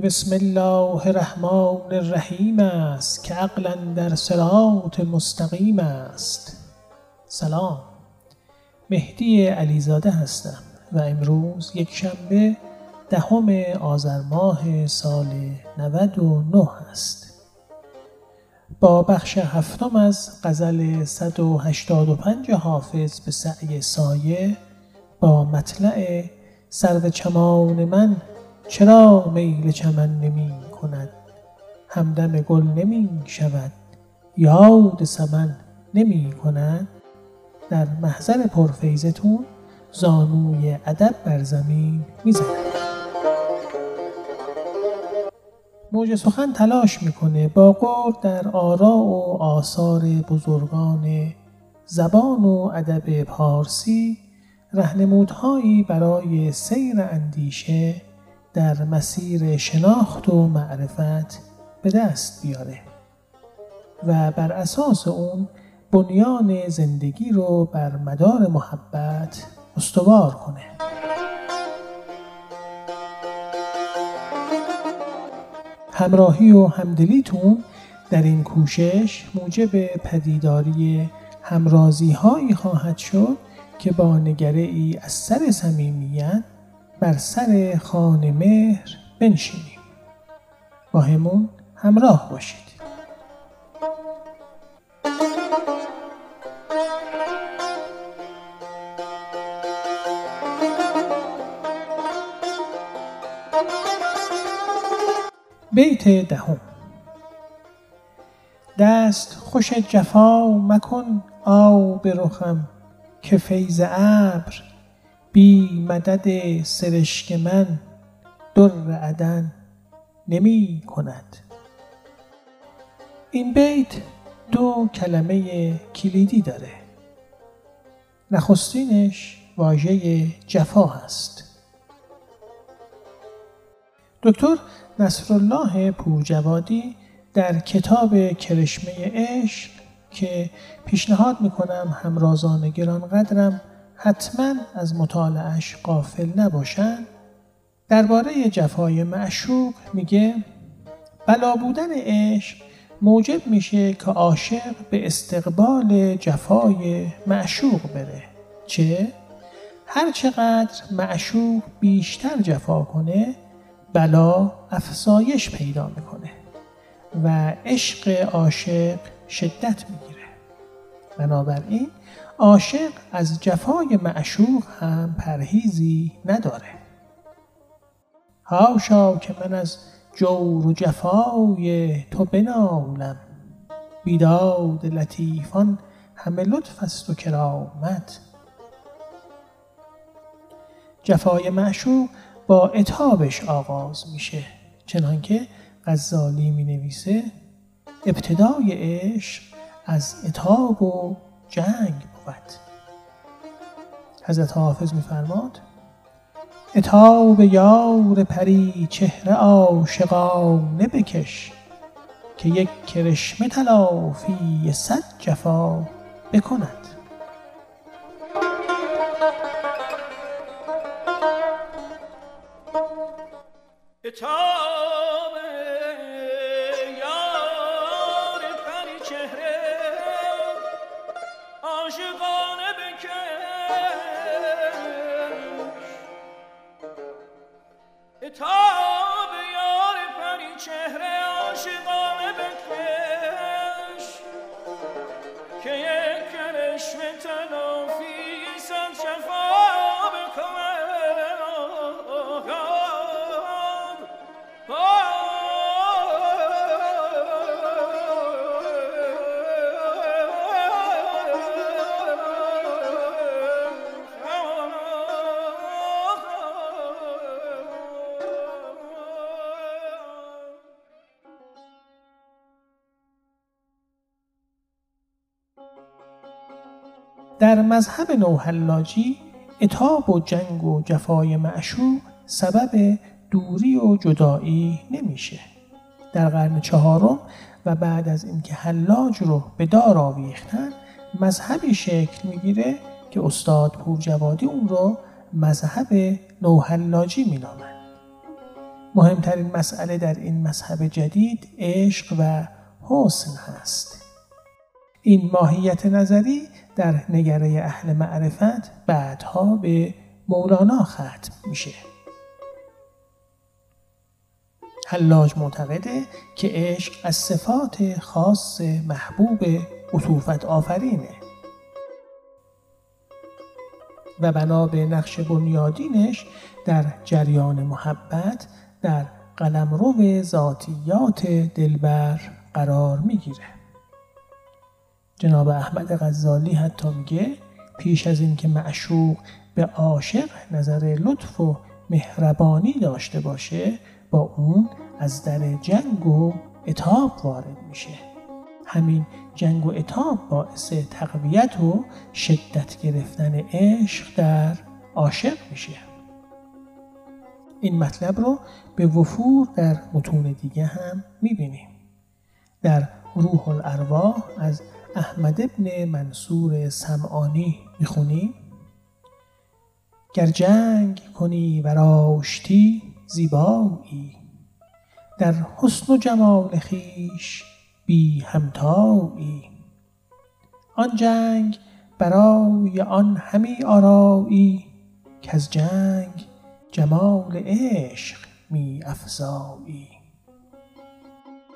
به بسم الله الرحمن الرحیم است که عقلا در صراط مستقیم است. سلام. مهدی علیزاده هستم و امروز یک شنبه دهم آذر ماه سال 99 است. با بخش هفتم از غزل 185 حافظ به سعی سایه با مطلع سرو چمان من چرا میل چمن نمی کند؟ همدم گل نمی شود یاد سمن نمی کند؟ در محضر پرفیزتون زانوی ادب بر زمین می‌زند موج سخن تلاش می‌کنه با قول در آرا و آثار بزرگان زبان و ادب پارسی رهنمودهایی برای سیر اندیشه در مسیر شناخت و معرفت به دست بیاره و بر اساس اون بنیان زندگی رو بر مدار محبت استوار کنه. همراهی و همدلیتون در این کوشش موجب پدیداری همرازی هایی خواهد شد که با نگره ای از سر صمیمیت بر سر خان مهر بنشینیم. با همون همراه باشید. بیت دهم. دست خوش جفا مکن آب رخم که فیض ابر بی مدد سرشک من در عدن نمی کند. این بیت دو کلمه کلیدی داره. نخستینش واژه جفا هست. دکتر نصرالله پورجوادی در کتاب کرشمه عشق که پیشنهاد می‌کنم همرازان گرانقدرم حتما از مطالعش قافل نباشند درباره جفای معشوق میگه بلا بودن عشق موجب میشه که عاشق به استقبال جفای معشوق بره. چه؟ هر چقدر معشوق بیشتر جفا کنه بلا افزایش پیدا می‌کنه و عشق عاشق شدت می‌گیره. بنابراین عاشق از جفای معشوق هم پرهیزی نداره. هاشا که من از جور و جفای تو بنالم. بیداد لطیفان همه لطف است و کرامت. جفای معشوق با اتابش آغاز میشه چنانکه غزالی می نویسه ابتدای عشق از اتاب و جنگ بود حضرت حافظ میفرماد اتاب یار پری چهره عاشقانه بکش که یک کرشمه تلافی صد جفا بکند. اتاب اتاب در مذهب نوحلاجی اتاب و جنگ و جفای معشوق سبب دوری و جدایی نمیشه. در قرن چهارم و بعد از اینکه حلاج رو به دار آویختن مذهبی شکل می‌گیره که استاد پورجوادی اون رو مذهب نوحلاجی مینامند. مهمترین مسئله در این مذهب جدید عشق و حسن هست. این ماهیت نظری در نگره اهل معرفت بعدها به مولانا ختم میشه. حلاج معتقده که عشق از صفات خاص محبوب عطوفت آفرینه. و بنا به نقش بنیادینش در جریان محبت در قلمرو ذاتیات دلبر قرار می‌گیره. جناب احمد غزالی حتی میگه پیش از اینکه معشوق به عاشق نظر لطف و مهربانی داشته باشه با اون از در جنگ و اتاب وارد میشه. همین جنگ و اتاب باعث تقویت و شدت گرفتن عشق در عاشق میشه. این مطلب رو به وفور در متون دیگه هم می‌بینیم. در روح الارواح از احمد ابن منصور سمعانی می‌خونیم گر جنگ کنی و راشتی زیبایی در حسن و جمال خیش بی همتایی. آن جنگ برای آن همی آرایی که از جنگ جمال عشق می افزایی.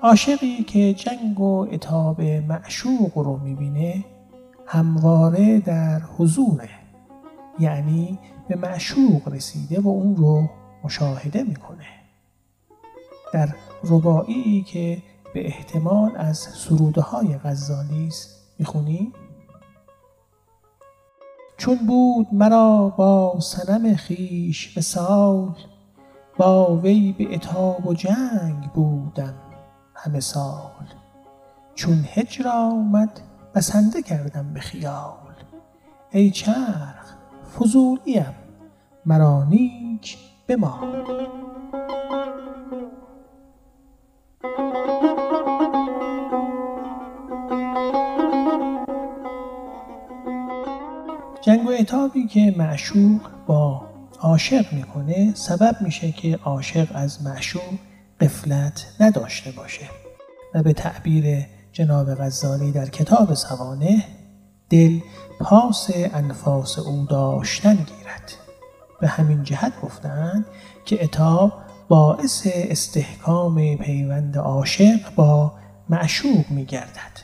عاشقی که جنگ و اتاب معشوق رو می‌بینه همواره در حضوره. یعنی به معشوق رسیده و اون رو مشاهده می‌کنه. در ربایی که به احتمال از سروده های غزالی است می‌خونیم چون بود مرا با سنم خیش به سال با وی به اتاب و جنگ بودم. همه سال. چون هجر آمد بسنده کردم به خیال. ای چرخ فضولیم مرا نیک بمال. جنگ و اتابی که معشوق با عاشق می‌کنه سبب میشه که عاشق از معشوق قفلت نداشته باشه. و به تعبیر جناب غزالی در کتاب سوانه دل پاس انفاس او داشتن گیرد. به همین جهت گفتند که اتاب باعث استحکام پیوند عاشق با معشوق می گردد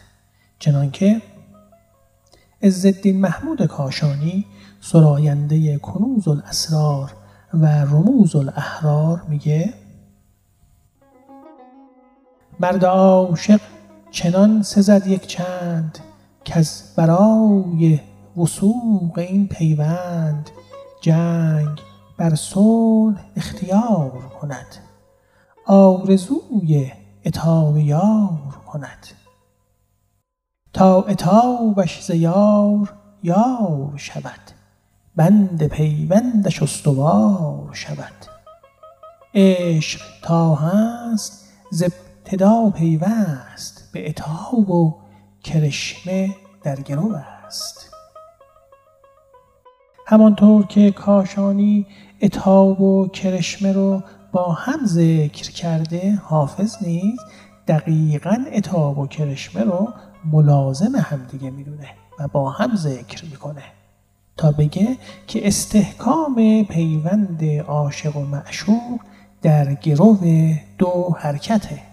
چنانکه عزالدین محمود کاشانی سراینده کنوز الاسرار و رموز الاحرار میگه مرد عاشق چنان سزد یک چند که از برای وسوق این پیوند جنگ بر صلح اختیار کند آرزوی اتاب یار کند. تا اتابش ز یار یار شود بند پیوندش استوار شود. عشق تا هست ز ابتدا پیوست به اتاب و کرشمه در گرو است. همانطور که کاشانی اتاب و کرشمه رو با هم ذکر کرده حافظ نیز دقیقا اتاب و کرشمه رو ملازم همدیگه می‌دونه و با هم ذکر می‌کنه. تا بگه که استحکام پیوند عاشق و معشوق در گرو دو حرکته.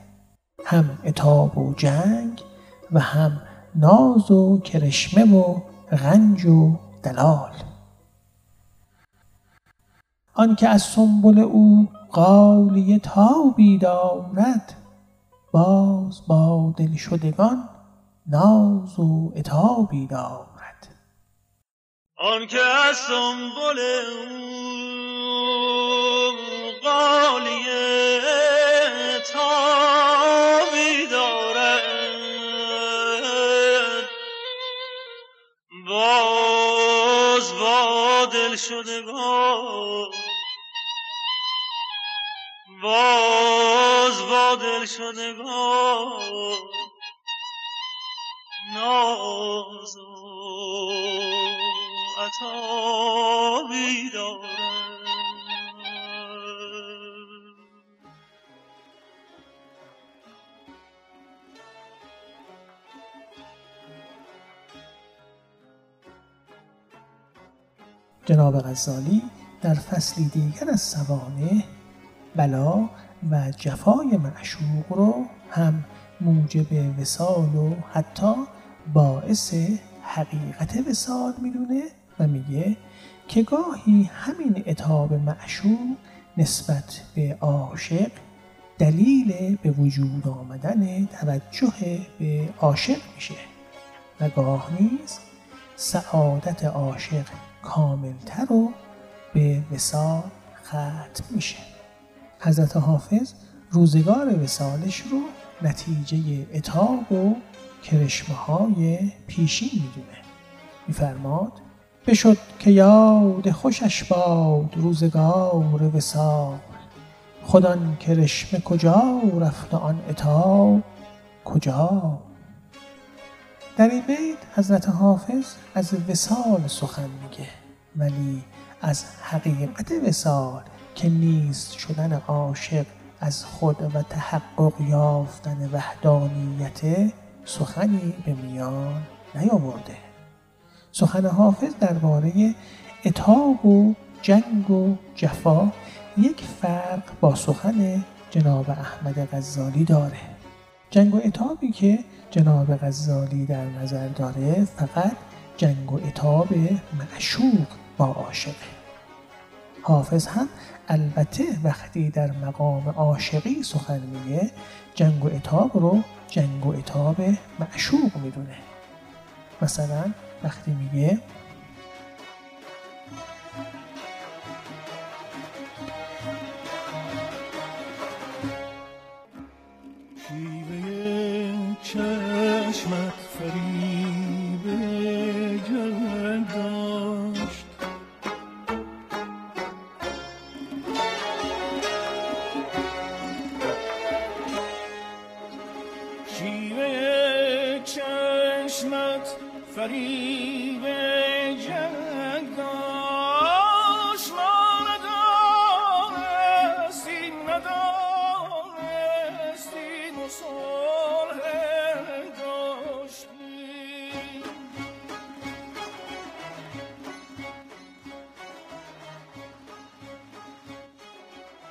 هم اتاب و جنگ و هم ناز و کرشمه و غنج و دلال. آنکه از سنبل او غالیه تابی دارد باز با دلشدگان ناز و عتابی دارد. آنکه از سنبل او غالیه تابی دلشدگان باز با دلشدگان ناز و عطابی دارد جناب غزالی در فصلی دیگر از سوانه بلا و جفای معشوق رو هم موجب وسال و حتی باعث حقیقت وسال می‌دونه و میگه که گاهی همین اتاب معشوق نسبت به عاشق دلیل به وجود آمدن توجه به عاشق میشه و گاه نیز سعادت عاشق کاملتر و به وسال ختم میشه. حضرت حافظ روزگار وسالش رو نتیجه اتاب و کرشمه های پیشین می‌دونه. میفرماد بشد که یاد خوشش باد روزگار وسال خودان کرشمه کجا رفت آن اتاب کجا در این بیت حضرت حافظ از وسال سخن میگه ولی از حقیقت وسال که نیست شدن عاشق از خود و تحقق یافتن وحدانیت سخنی به میان نیاورده. سخن حافظ درباره اتاب و جنگ و جفا یک فرق با سخن جناب احمد غزالی داره. جنگ و اتابی که جناب غزالی در نظر داره فقط جنگ و اتاب معشوق با عاشقه. حافظ هم البته وقتی در مقام عاشقی سخن میگه جنگ و اتاب رو جنگ و اتاب معشوق می‌دونه. مثلا وقتی میگه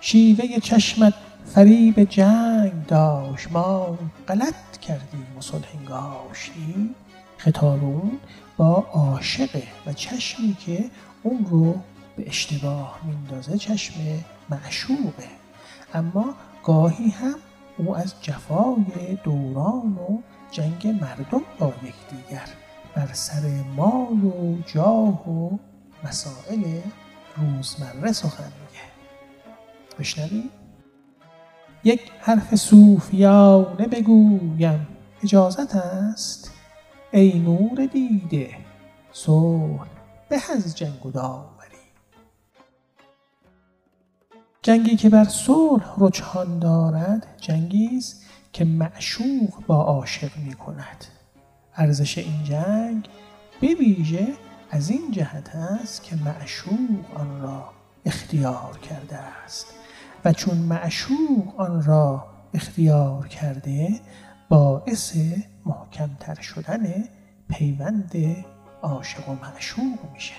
شیوه چشمت فریب جنگ داشت ما غلط کردیم و صلح انگاشتیم خطاب اون با عاشقه و چشمی که اون رو به اشتباه میندازه چشم معشوقه. اما گاهی هم او از جفای دوران و جنگ مردم با یکدیگر بر سر مال و جاه و مسائل روزمره سخن میگه. بشنوید یک حرف صوفیانه بگویم اجازت است؟ ای نور دیده صلح به از جنگ و داوری. جنگی که بر صلح رجحان دارد جنگی است که معشوق با عاشق می کند ارزش این جنگ به ویژه از این جهت است که معشوق آن را اختیار کرده است. و چون معشوق آن را اختیار کرده باعث محکمتر شدن پیوند عاشق و معشوق میشه.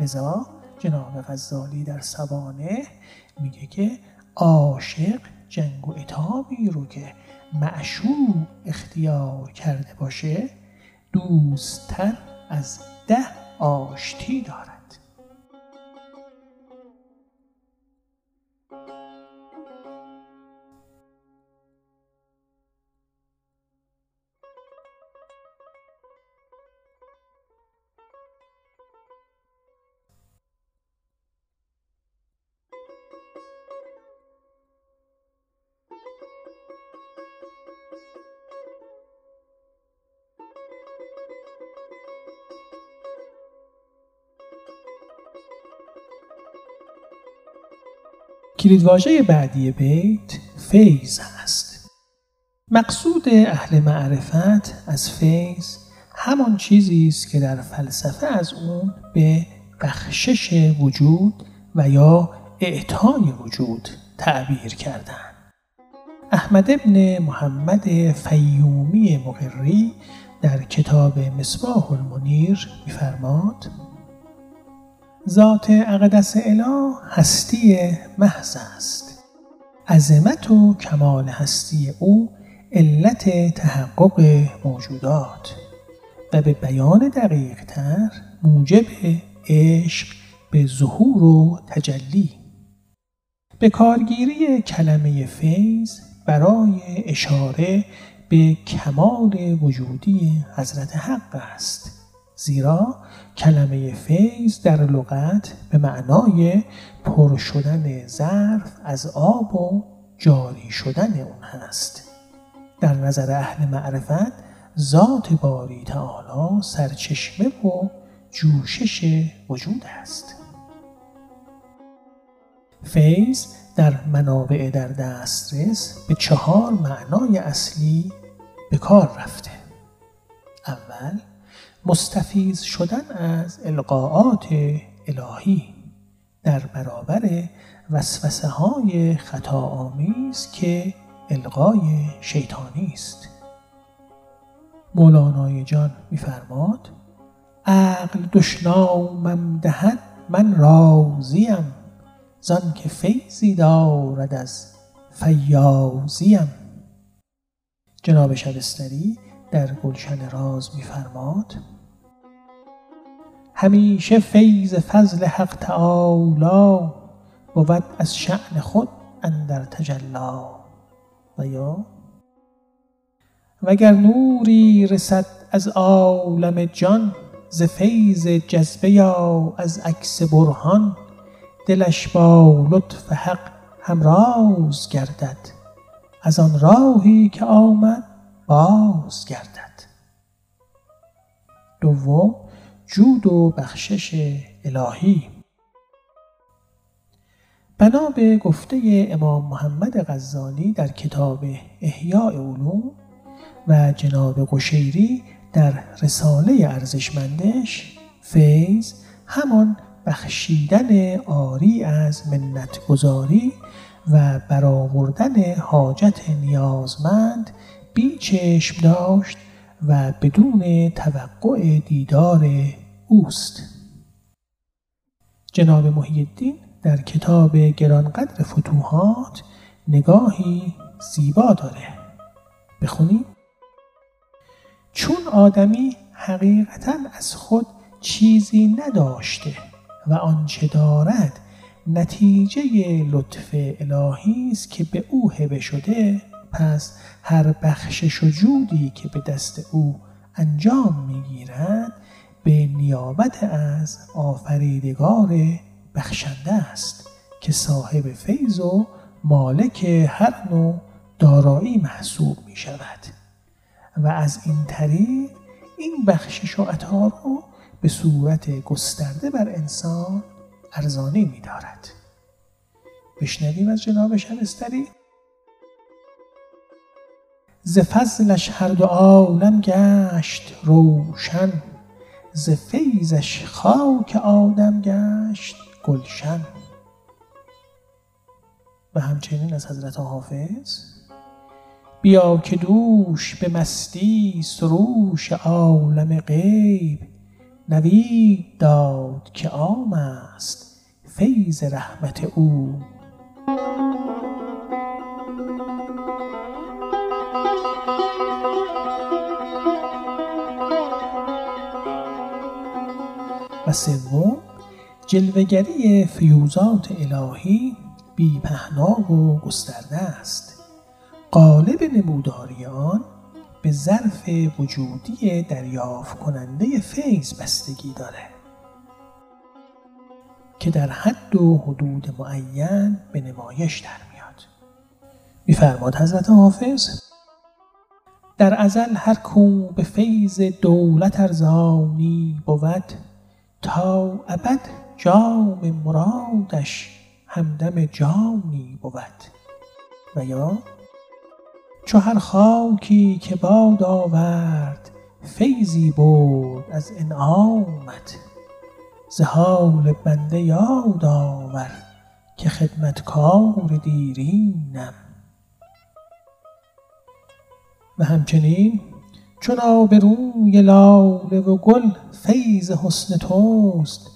لذا جناب غزالی در سوانه میگه که عاشق جنگ و اتابی رو که معشوق اختیار کرده باشه دوستتر از ده آشتی دارد. کلیدواژه بعدی بیت فیض هست مقصود اهل معرفت از فیض همان چیزی است که در فلسفه از اون به بخشش وجود و یا اعطای وجود تعبیر کردن. احمد ابن محمد فیومی مقری در کتاب مصباح المنیر میفرماد ذات اقدس اله هستی محض است. عظمت و کمال هستی او علت تحقق موجودات و به بیان دقیق تر موجب عشق به ظهور و تجلی. به کارگیری کلمه فیض برای اشاره به کمال وجودی حضرت حق است. زیرا کلمه فیض در لغت به معنای پر شدن ظرف از آب و جاری شدن اون هست. در نظر اهل معرفت ذات باری تعالی سرچشمه و جوشش وجود است. فیض در منابع در دسترس به چهار معنای اصلی به کار رفته. اول مستفیض شدن از القاعات الهی در برابر وسوسه های خطا آمیز که القای شیطانی است. مولانای جان میفرماد عقل دشنامم دهد من راضیم. زان که فیضی دارد از فیاضیم. جناب شبستری در گلشن راز میفرماد همیشه فیض فضل حق تعالی بود از شعن خود اندر تجلا و یا؟ وگر نوری رسد از عالم جان ز فیض جذبه یا از عکس برهان دلش با لطف حق همراز گردد. از آن راهی که آمد باز گردد. دوم جود و بخشش الهی. بنا به گفته امام محمد غزالی در کتاب احیاء علوم و جناب قشیری در رساله ارزشمندش فیض همان بخشیدن آری از منت گذاری و برآوردن حاجت نیازمند بی چشم داشت و بدون توقع دیدار اوست. جناب محی الدین در کتاب گرانقدر فتوحات نگاهی زیبا داره. بخونیم. چون آدمی حقیقتا از خود چیزی نداشته و آنچه دارد نتیجه لطف الهی است که به او هبه شده پس هر بخشش و جودی که به دست او انجام می‌گیرد به نیابت از آفریدگار بخشنده است که صاحب فیض و مالک هر نوع دارایی محسوب می شود و از این طریق این بخشش و عطا رو به صورت گسترده بر انسان ارزانی می دارد بشنویم از جناب شبستری ز فضلش هر دو عالم گشت روشن ز فیضش خاک آدم گشت گلشن. و همچنین از حضرت حافظ بیا که دوش به مستی سروش عالم غیب. نوید داد که عام است فیض رحمت او. و سوم جلوگری فیوزات الهی بی پهنا و گسترده است. قالب نموداری آن به ظرف وجودی دریافت کننده فیض بستگی داره که در حد و حدود معین به نمایش در میاد میفرماد حضرت حافظ در ازل هر کو به فیض دولت ارزانی بود تا ابد جام مرادش همدم جانی بود. و یا چو هر خاکی که باد آورد فیضی برد از انعامت. ز حال بنده یاد آور که خدمتکار دیرینم. و همچنین چون آبروی لاله و گل فیض حسن توست.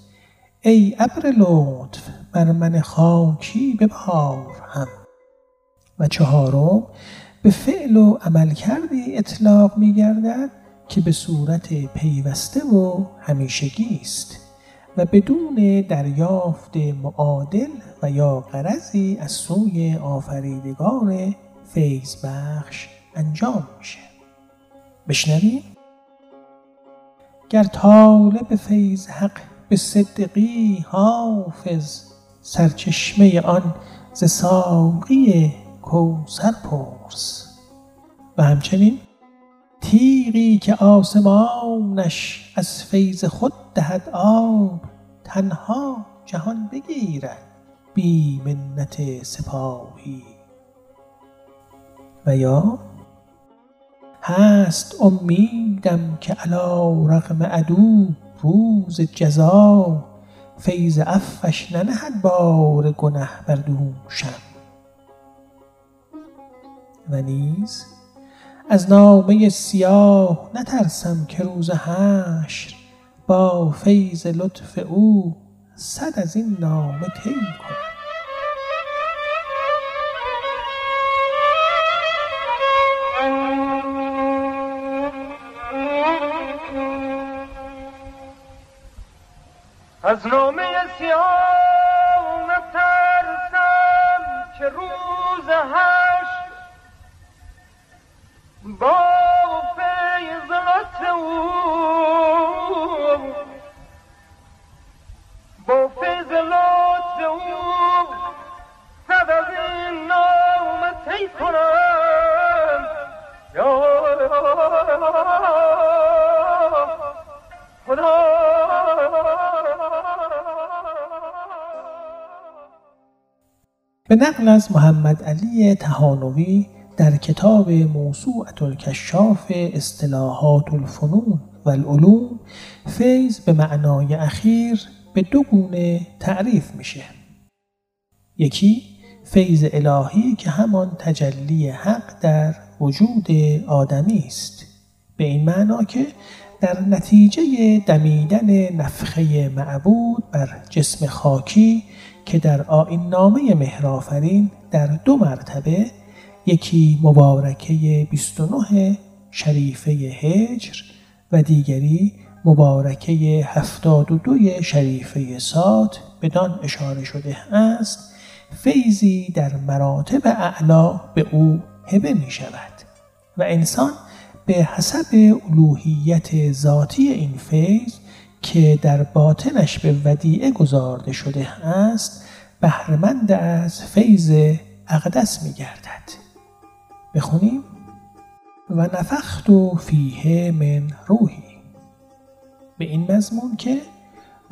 ای ابر لطف بر من خاکی ببار هم. و چهارم به فعل و عمل کردی اطلاق می گردد که به صورت پیوسته و همیشگی است و بدون دریافت معادل و یا قرضی از سوی آفریدگار فیض بخش انجام میشه. بشنویم؟ گر طالب فیض حق به صدقی حافظ سرچشمه آن ز ساقی کوثر پرس. و همچنین تیغی که آسمانش از فیض خود دهد آب تنها جهان بگیرد بی منت سپاهی. و یا هست امیدم که علا رغم عدو روز جزا فیض عفوش ننهد بار گنه بر دوشم و نیز از نامه سیاه نترسم که روز حشر با فیض لطف او صد از این نامه طی کنم. از نامه سیاه نترسم که روز هشت با فیض لطف او با فیض لطف او این نامه طی کنم. یا خدا. به نقل از محمد علی تهانوی در کتاب موسوعة الکشاف اصطلاحات الفنون و العلوم فیض به معنای اخیر به دو گونه تعریف میشه. یکی فیض الهی که همان تجلی حق در وجود آدمی است. به این معنا که در نتیجه دمیدن نفخه معبود بر جسم خاکی که در آین نامه مهرافرین در دو مرتبه یکی مبارکه 29 شریفه هجر و دیگری مبارکه 72 شریفه سات بدان اشاره شده است فیضی در مراتب اعلا به او هبه می شود و انسان به حسب الوهیت ذاتی این فیض که در باطنش به ودیعه گذارده شده است بهرمند از فیض اقدس می گردد بخونیم. و نفخت و فیه من روحی به این مضمون که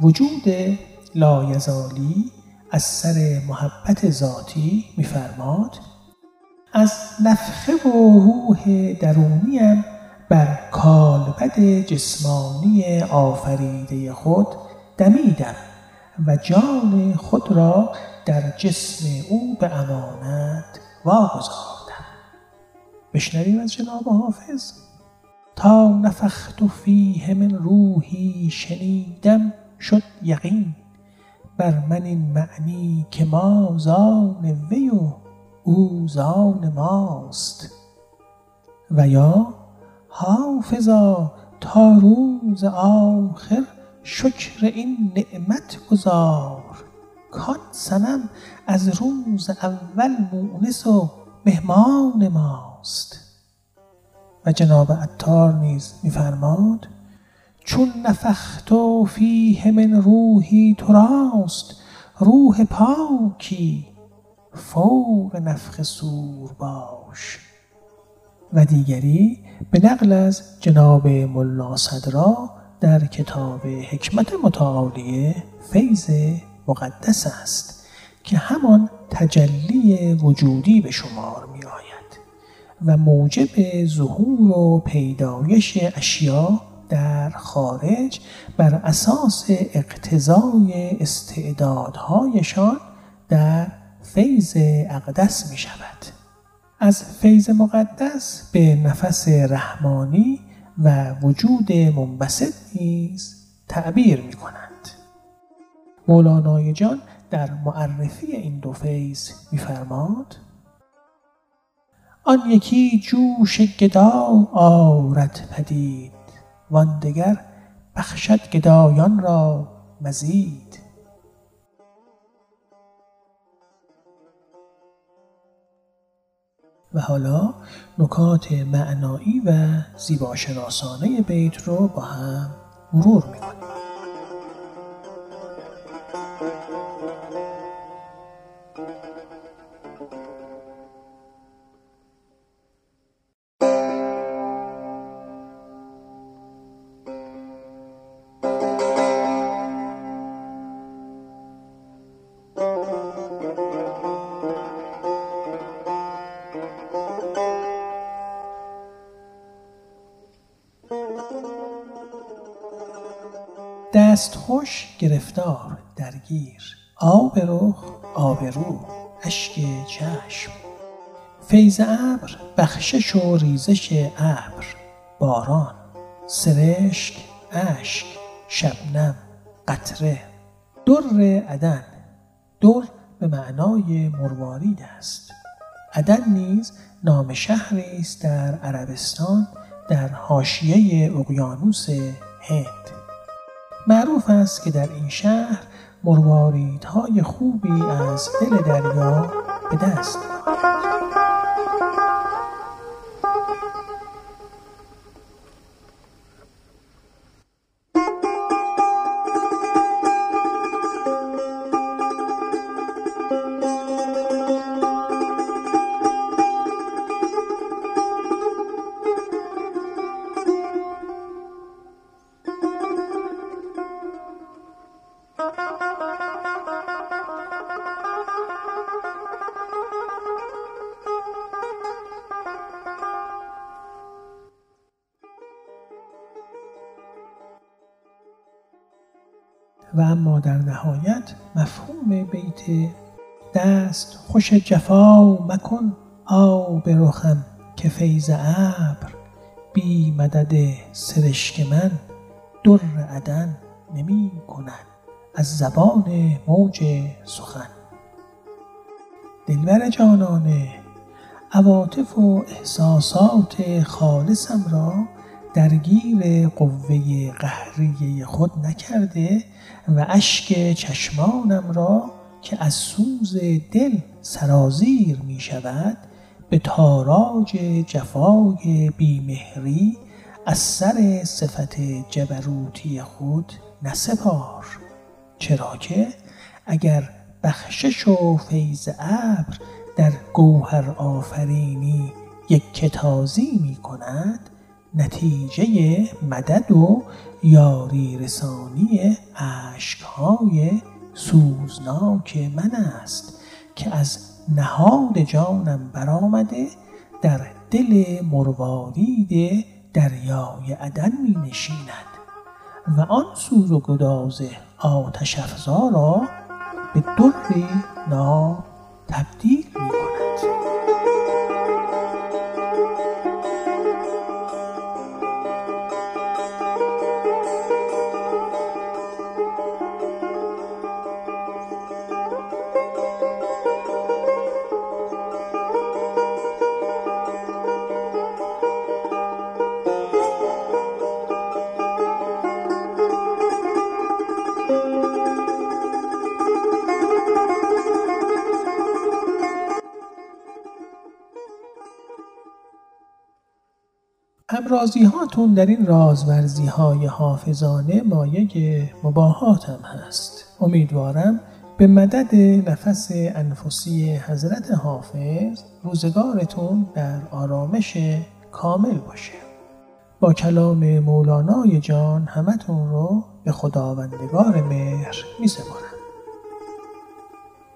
وجود لایزالی از سر محبت ذاتی میفرماد از نفخه و روح درونیم بر کالبد جسمانی آفریده خود دمیدم و جان خود را در جسم او به امانت واگذاردم. بشنویم از جناب حافظ. تا نفخت فیه من روحی شنیدم شد یقین بر من این معنی که ما زان وی و او زان ماست. و یا حافظا تا روز آخر شکر این نعمت گذار کان صنم از روز اول مونس و مهمان ماست. و جناب عطار نیز میفرماد چون نفخت فیه من روحی تو راست روح پاکی فوق نفخ سور باش. و دیگری به نقل از جناب ملا صدرا در کتاب حکمت متعالیه فیض مقدس است که همان تجلی وجودی به شمار می آید و موجب ظهور و پیدایش اشیا در خارج بر اساس اقتضای استعدادهایشان در فیض اقدس می شود از فیض مقدس به نفس رحمانی و وجود منبسط نیز تعبیر می کنند مولانای جان در معرفی این دو فیض میفرماد آن یکی جوش گدا آرد پدید وان دگر بخشد گدایان را مزید. و حالا نکات معنایی و زیباشناسانه بیت رو با هم مرور می‌کنیم. دستخوش گرفتار درگیر. آب رخ آبرو اشک چشم. فیض ابر بخشش و ریزش ابر. باران سرشک اشک شبنم قطره. در عدن در به معنای مروارید است. عدن نیز نام شهری است در عربستان در حاشیه اقیانوس هند. معروف است که در این شهر مرواریدهای خوبی از دل دریا به دست و در نهایت مفهوم بیت دست خوش جفا مکن آب رخم که فیض ابر بی مدد سرشک من در عدن نمی کند از زبان موج سخن. دلبر جانانه عواطف و احساسات خالصم را درگیر قوه قهریه خود نکرده و اشک چشمانم را که از سوز دل سرازیر می شود به تاراج جفای بیمهری از سر صفت جبروتی خود نسپار. چرا که اگر بخشش و فیض ابر در گوهر آفرینی یک کتازی می کند نتیجه مدد و یاری رسانی اشکهای سوزناک من است که از نهاد جانم برآمده در دل مروارید دریای عدن می نشیند و آن سوز و گداز آتش افزا را به در ناب تبدیل می کند همرازی هاتون در این رازورزی های حافظانه مایه مباهات هم هست. امیدوارم به مدد نفس انفسی حضرت حافظ روزگارتون در آرامش کامل باشه. با کلام مولانای جان همتون رو به خداوندگار مهر می سپارم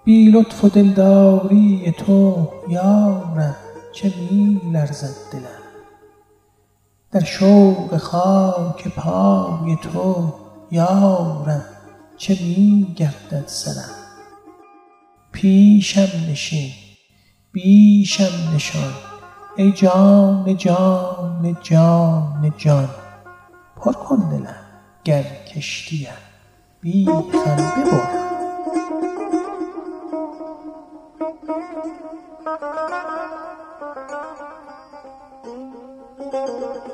بی لطف و دلداری تو یارم چه می لرزد دلم؟ در شوق خاک پای تو یارم چه می گردد سرم پیشم نشین بیشم نشان ای جان جان جان جان پر کن دلم گر کشتیم بیخم ببر